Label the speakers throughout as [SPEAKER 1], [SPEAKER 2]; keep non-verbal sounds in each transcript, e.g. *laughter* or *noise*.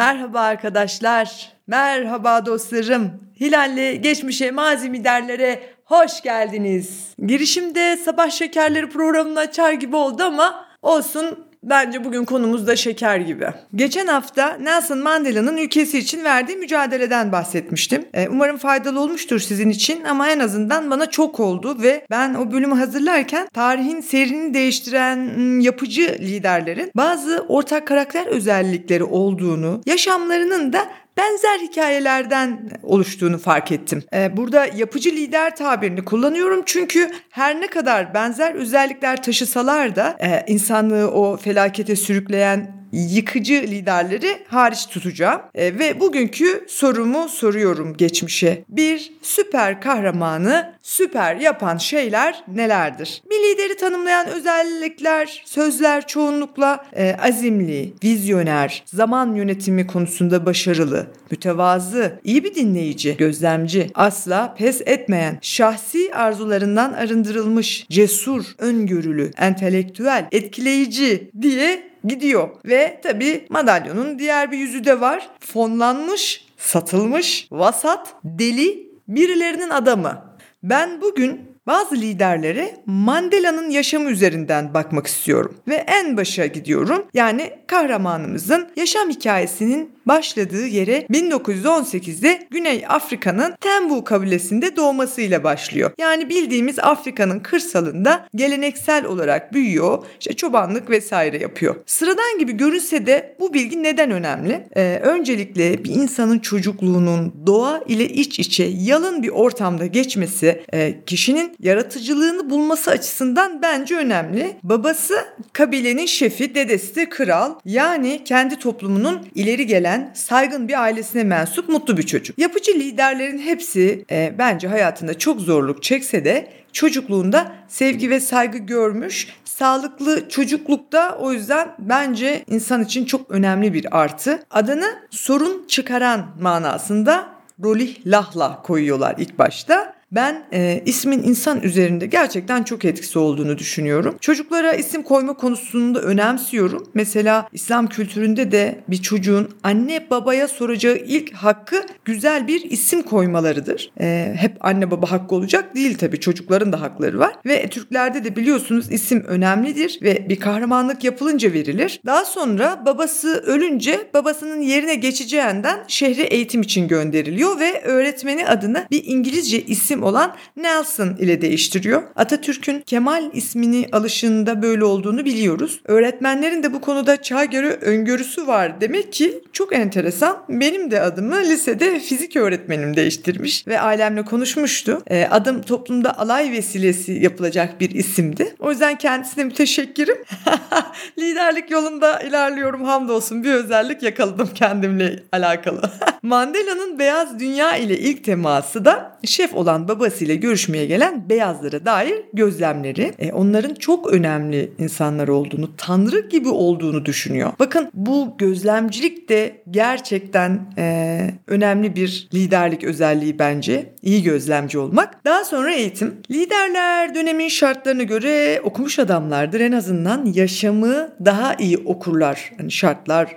[SPEAKER 1] Merhaba arkadaşlar, merhaba dostlarım. Hilal'le geçmişe mazimi derlere hoş geldiniz. Girişimde sabah şekerleri programını açar gibi oldu ama olsun Bence bugün konumuz da şeker gibi. Geçen hafta Nelson Mandela'nın ülkesi için verdiği mücadeleden bahsetmiştim. Ee, umarım faydalı olmuştur sizin için ama en azından bana çok oldu ve ben o bölümü hazırlarken tarihin seyrini değiştiren hmm, yapıcı liderlerin bazı ortak karakter özellikleri olduğunu, yaşamlarının da benzer hikayelerden oluştuğunu fark ettim. Ee, burada yapıcı lider tabirini kullanıyorum çünkü her ne kadar benzer özellikler taşısalar da e, insanlığı o felakete sürükleyen yıkıcı liderleri hariç tutacağım. E, ve bugünkü sorumu soruyorum geçmişe. Bir süper kahramanı süper yapan şeyler nelerdir? Bir lideri tanımlayan özellikler, sözler çoğunlukla e, azimli, vizyoner, zaman yönetimi konusunda başarılı, mütevazı, iyi bir dinleyici, gözlemci, asla pes etmeyen, şahsi arzularından arındırılmış, cesur, öngörülü, entelektüel, etkileyici diye gidiyor. Ve tabii madalyonun diğer bir yüzü de var. Fonlanmış, satılmış, vasat, deli birilerinin adamı. Ben bugün bazı liderlere Mandela'nın yaşamı üzerinden bakmak istiyorum ve en başa gidiyorum. Yani kahramanımızın yaşam hikayesinin başladığı yere 1918'de Güney Afrika'nın Tembu kabilesinde doğmasıyla başlıyor. Yani bildiğimiz Afrika'nın kırsalında geleneksel olarak büyüyor, işte çobanlık vesaire yapıyor. Sıradan gibi görünse de bu bilgi neden önemli? Ee, öncelikle bir insanın çocukluğunun doğa ile iç içe yalın bir ortamda geçmesi e, kişinin yaratıcılığını bulması açısından bence önemli. Babası kabilenin şefi, dedesi de kral. Yani kendi toplumunun ileri gelen saygın bir ailesine mensup mutlu bir çocuk. Yapıcı liderlerin hepsi e, bence hayatında çok zorluk çekse de çocukluğunda sevgi ve saygı görmüş. Sağlıklı çocuklukta o yüzden bence insan için çok önemli bir artı. Adını sorun çıkaran manasında rolih lahla koyuyorlar ilk başta. Ben e, ismin insan üzerinde gerçekten çok etkisi olduğunu düşünüyorum. Çocuklara isim koyma konusunda önemsiyorum. Mesela İslam kültüründe de bir çocuğun anne babaya soracağı ilk hakkı güzel bir isim koymalarıdır. E, hep anne baba hakkı olacak değil tabii çocukların da hakları var. Ve Türklerde de biliyorsunuz isim önemlidir ve bir kahramanlık yapılınca verilir. Daha sonra babası ölünce babasının yerine geçeceğinden şehre eğitim için gönderiliyor ve öğretmeni adını bir İngilizce isim isim olan Nelson ile değiştiriyor. Atatürk'ün Kemal ismini alışında böyle olduğunu biliyoruz. Öğretmenlerin de bu konuda çağ göre öngörüsü var. Demek ki çok enteresan. Benim de adımı lisede fizik öğretmenim değiştirmiş ve ailemle konuşmuştu. E, adım toplumda alay vesilesi yapılacak bir isimdi. O yüzden kendisine müteşekkirim. *laughs* Liderlik yolunda ilerliyorum hamdolsun bir özellik yakaladım kendimle alakalı. *laughs* Mandela'nın beyaz dünya ile ilk teması da şef olan babasıyla görüşmeye gelen beyazlara dair gözlemleri. E, onların çok önemli insanlar olduğunu, tanrı gibi olduğunu düşünüyor. Bakın bu gözlemcilik de gerçekten e, önemli bir liderlik özelliği bence. İyi gözlemci olmak. Daha sonra eğitim. Liderler dönemin şartlarına göre okumuş adamlardır. En azından yaşamı daha iyi okurlar. Yani şartlar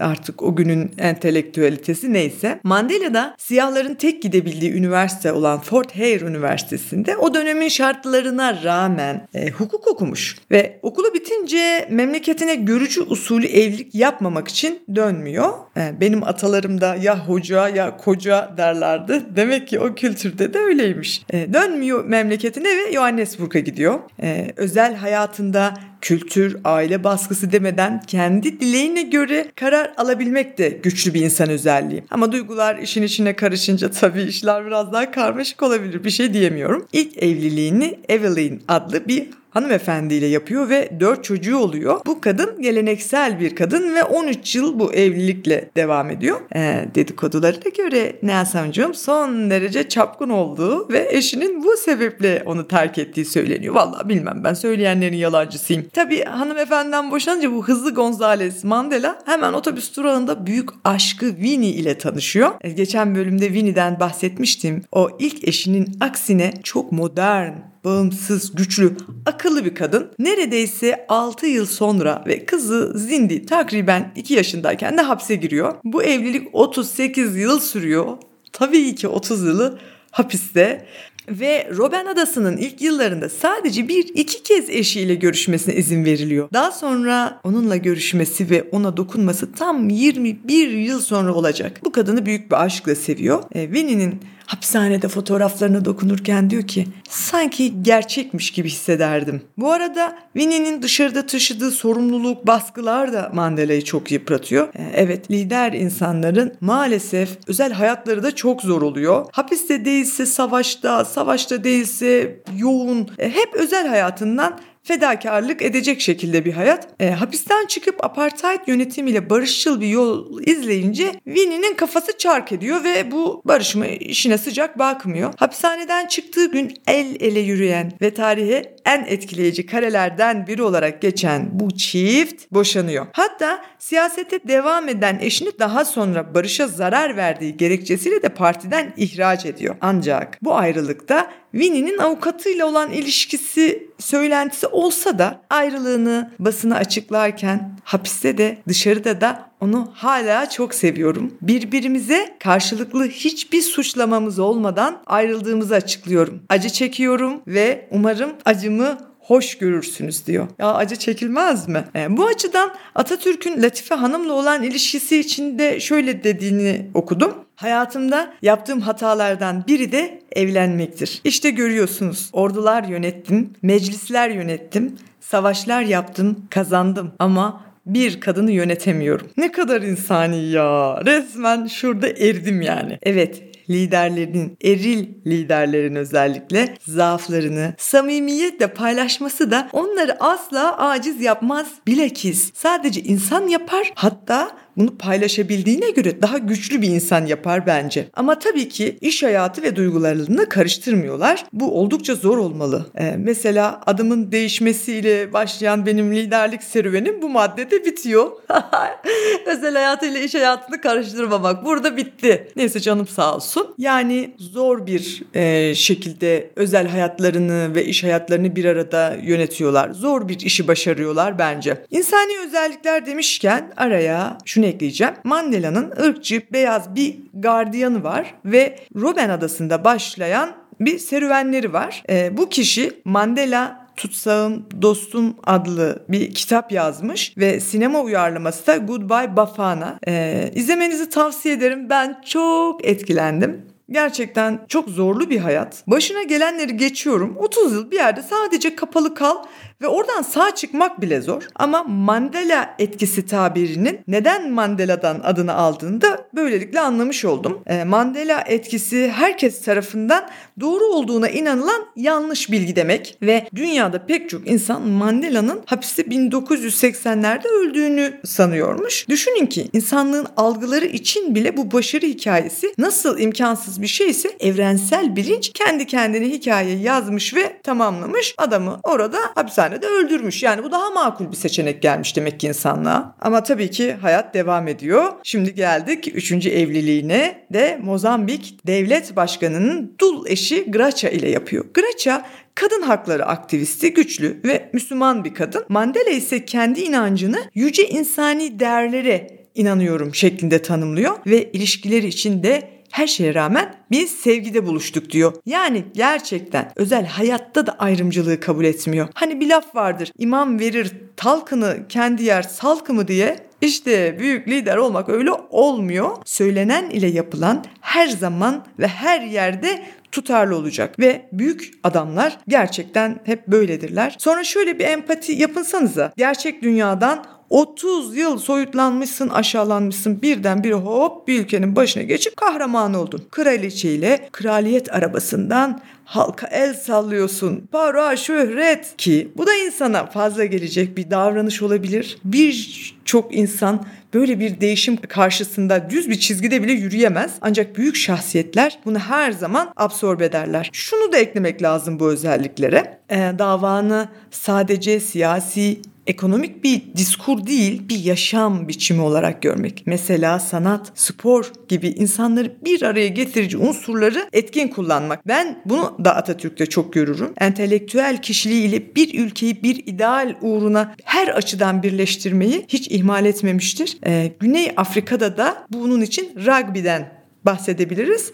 [SPEAKER 1] artık o günün entelektüelitesi neyse. Mandela da siyahların tek gidebildiği üniversite olan Fort Hare Üniversitesi'nde o dönemin şartlarına rağmen e, hukuk okumuş ve okulu bitince memleketine görücü usulü evlilik yapmamak için dönmüyor. E, benim atalarım da ya hoca ya koca derlerdi. Demek ki o kültürde de öyleymiş. E, dönmüyor memleketine ve Johannesburg'a gidiyor. E, özel hayatında kültür, aile baskısı demeden kendi dileğine göre karar alabilmek de güçlü bir insan özelliği. Ama duygular işin içine karışınca tabii işler biraz daha karmaşık olabilir. Bir şey diyemiyorum. İlk evliliğini Evelyn adlı bir hanımefendiyle yapıyor ve 4 çocuğu oluyor. Bu kadın geleneksel bir kadın ve 13 yıl bu evlilikle devam ediyor. E, dedikodularına göre Nelson'cum son derece çapkın olduğu ve eşinin bu sebeple onu terk ettiği söyleniyor. Vallahi bilmem ben söyleyenlerin yalancısıyım. Tabii hanımefendiden boşanınca bu hızlı Gonzales Mandela hemen otobüs durağında büyük aşkı Winnie ile tanışıyor. E, geçen bölümde Winnie'den bahsetmiştim. O ilk eşinin aksine çok modern, bağımsız, güçlü, akıllı bir kadın. Neredeyse 6 yıl sonra ve kızı Zindi takriben 2 yaşındayken de hapse giriyor. Bu evlilik 38 yıl sürüyor. Tabii ki 30 yılı hapiste ve Robben Adası'nın ilk yıllarında sadece bir iki kez eşiyle görüşmesine izin veriliyor. Daha sonra onunla görüşmesi ve ona dokunması tam 21 yıl sonra olacak. Bu kadını büyük bir aşkla seviyor. E, Winnie'nin hapishanede fotoğraflarına dokunurken diyor ki sanki gerçekmiş gibi hissederdim. Bu arada Winnie'nin dışarıda taşıdığı sorumluluk, baskılar da Mandela'yı çok yıpratıyor. E, evet lider insanların maalesef özel hayatları da çok zor oluyor. Hapiste değilse savaşta, savaşta değilse yoğun, e, hep özel hayatından fedakarlık edecek şekilde bir hayat. E, hapisten çıkıp apartheid yönetimiyle barışçıl bir yol izleyince Winnie'nin kafası çark ediyor ve bu barışma işine sıcak bakmıyor. Hapishaneden çıktığı gün el ele yürüyen ve tarihe en etkileyici karelerden biri olarak geçen bu çift boşanıyor. Hatta siyasete devam eden eşini daha sonra barışa zarar verdiği gerekçesiyle de partiden ihraç ediyor. Ancak bu ayrılıkta Winnie'nin avukatıyla olan ilişkisi söylentisi olsa da ayrılığını basına açıklarken hapiste de dışarıda da onu hala çok seviyorum. Birbirimize karşılıklı hiçbir suçlamamız olmadan ayrıldığımızı açıklıyorum. Acı çekiyorum ve umarım acımı hoş görürsünüz diyor. Ya acı çekilmez mi? E, bu açıdan Atatürk'ün Latife Hanım'la olan ilişkisi içinde şöyle dediğini okudum. Hayatımda yaptığım hatalardan biri de evlenmektir. İşte görüyorsunuz ordular yönettim, meclisler yönettim, savaşlar yaptım, kazandım ama bir kadını yönetemiyorum. Ne kadar insani ya. Resmen şurada eridim yani. Evet liderlerin, eril liderlerin özellikle zaaflarını samimiyetle paylaşması da onları asla aciz yapmaz. Bilakis sadece insan yapar hatta bunu paylaşabildiğine göre daha güçlü bir insan yapar bence. Ama tabii ki iş hayatı ve duygularını karıştırmıyorlar. Bu oldukça zor olmalı. Ee, mesela adımın değişmesiyle başlayan benim liderlik serüvenim bu maddede bitiyor. *laughs* Özel hayatıyla iş hayatını karıştırmamak burada bitti. Neyse canım sağ olsun. Yani zor bir e, şekilde özel hayatlarını ve iş hayatlarını bir arada yönetiyorlar. Zor bir işi başarıyorlar bence. İnsani özellikler demişken araya şunu ekleyeceğim. Mandela'nın ırkçı beyaz bir gardiyanı var ve Robben adasında başlayan bir serüvenleri var. E, bu kişi Mandela Tutsağım Dostum adlı bir kitap yazmış ve sinema uyarlaması da Goodbye Bafana. Ee, izlemenizi tavsiye ederim. Ben çok etkilendim. Gerçekten çok zorlu bir hayat. Başına gelenleri geçiyorum. 30 yıl bir yerde sadece kapalı kal ve oradan sağ çıkmak bile zor. Ama Mandela etkisi tabirinin neden Mandela'dan adını aldığını da böylelikle anlamış oldum. E, Mandela etkisi herkes tarafından doğru olduğuna inanılan yanlış bilgi demek ve dünyada pek çok insan Mandela'nın hapiste 1980'lerde öldüğünü sanıyormuş. Düşünün ki insanlığın algıları için bile bu başarı hikayesi nasıl imkansız bir şeyse evrensel bilinç kendi kendine hikaye yazmış ve tamamlamış. Adamı orada hapishanede öldürmüş. Yani bu daha makul bir seçenek gelmiş demek ki insanlığa. Ama tabii ki hayat devam ediyor. Şimdi geldik 3. evliliğine de Mozambik devlet başkanının dul eşi Graça ile yapıyor. Graça kadın hakları aktivisti, güçlü ve Müslüman bir kadın. Mandela ise kendi inancını yüce insani değerlere inanıyorum şeklinde tanımlıyor ve ilişkileri için de her şeye rağmen biz sevgide buluştuk diyor. Yani gerçekten özel hayatta da ayrımcılığı kabul etmiyor. Hani bir laf vardır imam verir talkını kendi yer salkımı diye işte büyük lider olmak öyle olmuyor. Söylenen ile yapılan her zaman ve her yerde tutarlı olacak ve büyük adamlar gerçekten hep böyledirler. Sonra şöyle bir empati yapınsanıza. Gerçek dünyadan 30 yıl soyutlanmışsın, aşağılanmışsın. Birden bir hop bir ülkenin başına geçip kahraman oldun. Kraliçeyle kraliyet arabasından halka el sallıyorsun. Para, şöhret ki bu da insana fazla gelecek bir davranış olabilir. Birçok insan böyle bir değişim karşısında düz bir çizgide bile yürüyemez. Ancak büyük şahsiyetler bunu her zaman absorbe ederler. Şunu da eklemek lazım bu özelliklere. Ee, davanı sadece siyasi ekonomik bir diskur değil, bir yaşam biçimi olarak görmek. Mesela sanat, spor gibi insanları bir araya getirici unsurları etkin kullanmak. Ben bunu da Atatürk'te çok görürüm. Entelektüel kişiliğiyle bir ülkeyi bir ideal uğruna her açıdan birleştirmeyi hiç ihmal etmemiştir. Ee, Güney Afrika'da da bunun için rugby'den bahsedebiliriz.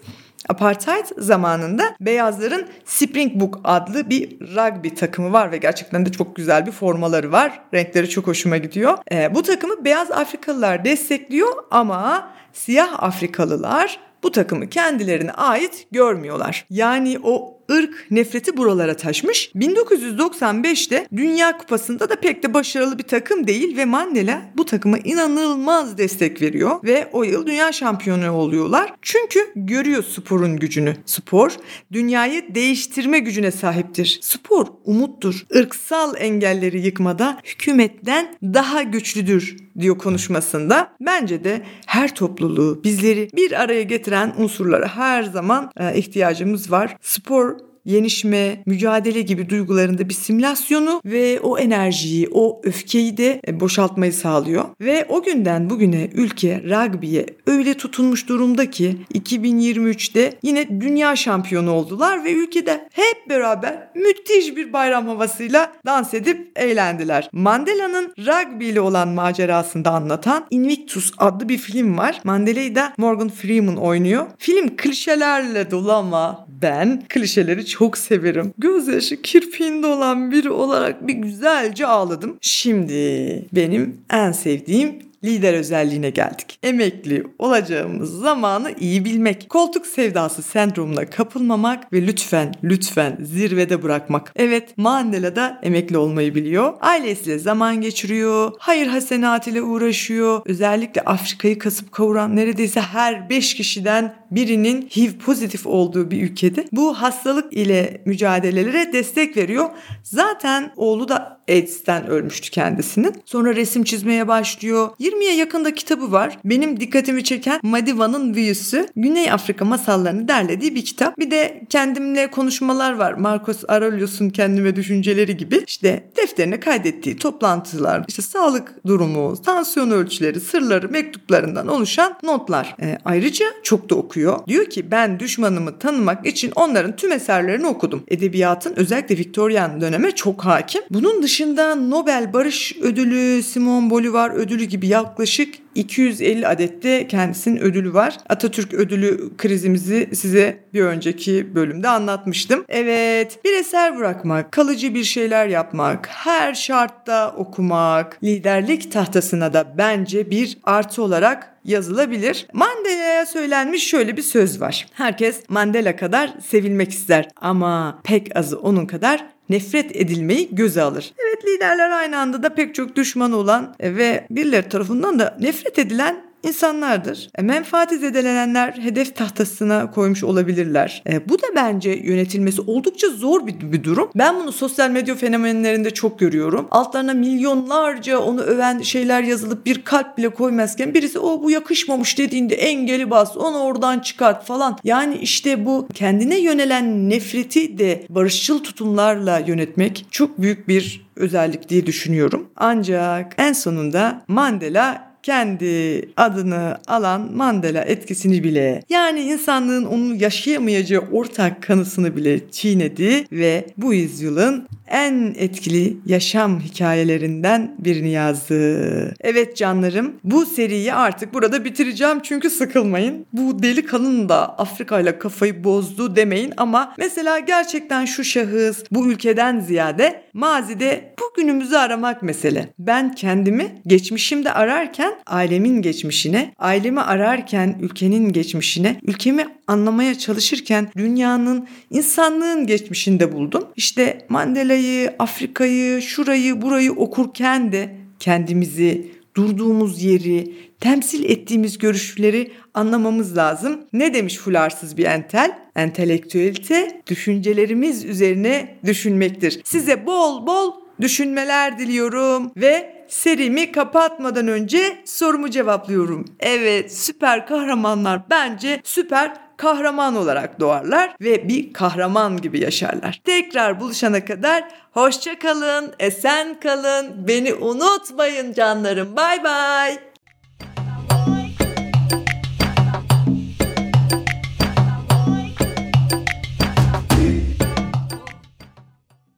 [SPEAKER 1] Apartheid zamanında beyazların Springbok adlı bir rugby takımı var ve gerçekten de çok güzel bir formaları var. Renkleri çok hoşuma gidiyor. E, bu takımı beyaz Afrikalılar destekliyor ama siyah Afrikalılar bu takımı kendilerine ait görmüyorlar. Yani o ırk nefreti buralara taşmış. 1995'te Dünya Kupası'nda da pek de başarılı bir takım değil ve Mandela bu takıma inanılmaz destek veriyor ve o yıl dünya şampiyonu oluyorlar. Çünkü görüyor sporun gücünü. Spor dünyayı değiştirme gücüne sahiptir. Spor umuttur. Irksal engelleri yıkmada hükümetten daha güçlüdür diyor konuşmasında. Bence de her topluluğu bizleri bir araya getiren unsurlara her zaman e, ihtiyacımız var. Spor yenişme, mücadele gibi duygularında bir simülasyonu ve o enerjiyi, o öfkeyi de e, boşaltmayı sağlıyor. Ve o günden bugüne ülke rugby'ye öyle tutunmuş durumda ki 2023'te yine dünya şampiyonu oldular ve ülkede hep beraber müthiş bir bayram havasıyla dans edip eğlendiler. Mandela'nın rugby ile olan macerasını da anlatan Invictus adlı bir film var. Mandela'yı da Morgan Freeman oynuyor. Film klişelerle dolu ama ben klişeleri çok severim. Gözyaşı kirpiğinde olan biri olarak bir güzelce ağladım. Şimdi benim en sevdiğim lider özelliğine geldik. Emekli olacağımız zamanı iyi bilmek. Koltuk sevdası sendromuna kapılmamak ve lütfen lütfen zirvede bırakmak. Evet Mandela da emekli olmayı biliyor. Ailesiyle zaman geçiriyor. Hayır hasenat ile uğraşıyor. Özellikle Afrika'yı kasıp kavuran neredeyse her 5 kişiden birinin HIV pozitif olduğu bir ülkede bu hastalık ile mücadelelere destek veriyor. Zaten oğlu da AIDS'ten ölmüştü kendisinin. Sonra resim çizmeye başlıyor. 20'ye yakında kitabı var. Benim dikkatimi çeken Madiva'nın büyüsü. Güney Afrika masallarını derlediği bir kitap. Bir de kendimle konuşmalar var. Marcos Aurelius'un kendime düşünceleri gibi. İşte defterine kaydettiği toplantılar, işte sağlık durumu, tansiyon ölçüleri, sırları, mektuplarından oluşan notlar. E, ayrıca çok da okuyor. Diyor ki ben düşmanımı tanımak için onların tüm eserlerini okudum. Edebiyatın özellikle Victorian döneme çok hakim. Bunun dışında Nobel Barış Ödülü, Simon Bolivar ödülü gibi yaklaşık 250 adette kendisinin ödülü var. Atatürk ödülü krizimizi size bir önceki bölümde anlatmıştım. Evet, bir eser bırakmak, kalıcı bir şeyler yapmak, her şartta okumak, liderlik tahtasına da bence bir artı olarak yazılabilir. Mandela'ya söylenmiş şöyle bir söz var. Herkes Mandela kadar sevilmek ister ama pek azı onun kadar nefret edilmeyi göze alır. Evet liderler aynı anda da pek çok düşman olan ve birileri tarafından da nefret edilen insanlardır. E, menfaati zedelenenler hedef tahtasına koymuş olabilirler. E, bu da bence yönetilmesi oldukça zor bir, bir durum. Ben bunu sosyal medya fenomenlerinde çok görüyorum. Altlarına milyonlarca onu öven şeyler yazılıp bir kalp bile koymazken birisi o bu yakışmamış dediğinde engeli bas onu oradan çıkart falan. Yani işte bu kendine yönelen nefreti de barışçıl tutumlarla yönetmek çok büyük bir özellik diye düşünüyorum. Ancak en sonunda Mandela kendi adını alan Mandela etkisini bile yani insanlığın onu yaşayamayacağı ortak kanısını bile çiğnedi ve bu yüzyılın en etkili yaşam hikayelerinden birini yazdı. Evet canlarım bu seriyi artık burada bitireceğim çünkü sıkılmayın. Bu deli kanın da Afrika ile kafayı bozdu demeyin ama mesela gerçekten şu şahıs bu ülkeden ziyade mazide bugünümüzü aramak mesele. Ben kendimi geçmişimde ararken ailemin geçmişine, ailemi ararken ülkenin geçmişine, ülkemi anlamaya çalışırken dünyanın, insanlığın geçmişinde buldum. İşte Mandela'yı, Afrika'yı, şurayı, burayı okurken de kendimizi, durduğumuz yeri, temsil ettiğimiz görüşleri anlamamız lazım. Ne demiş fularsız bir entel? Entelektüelite düşüncelerimiz üzerine düşünmektir. Size bol bol düşünmeler diliyorum ve serimi kapatmadan önce sorumu cevaplıyorum. Evet süper kahramanlar bence süper kahraman olarak doğarlar ve bir kahraman gibi yaşarlar. Tekrar buluşana kadar hoşça kalın, esen kalın, beni unutmayın canlarım. Bay bay.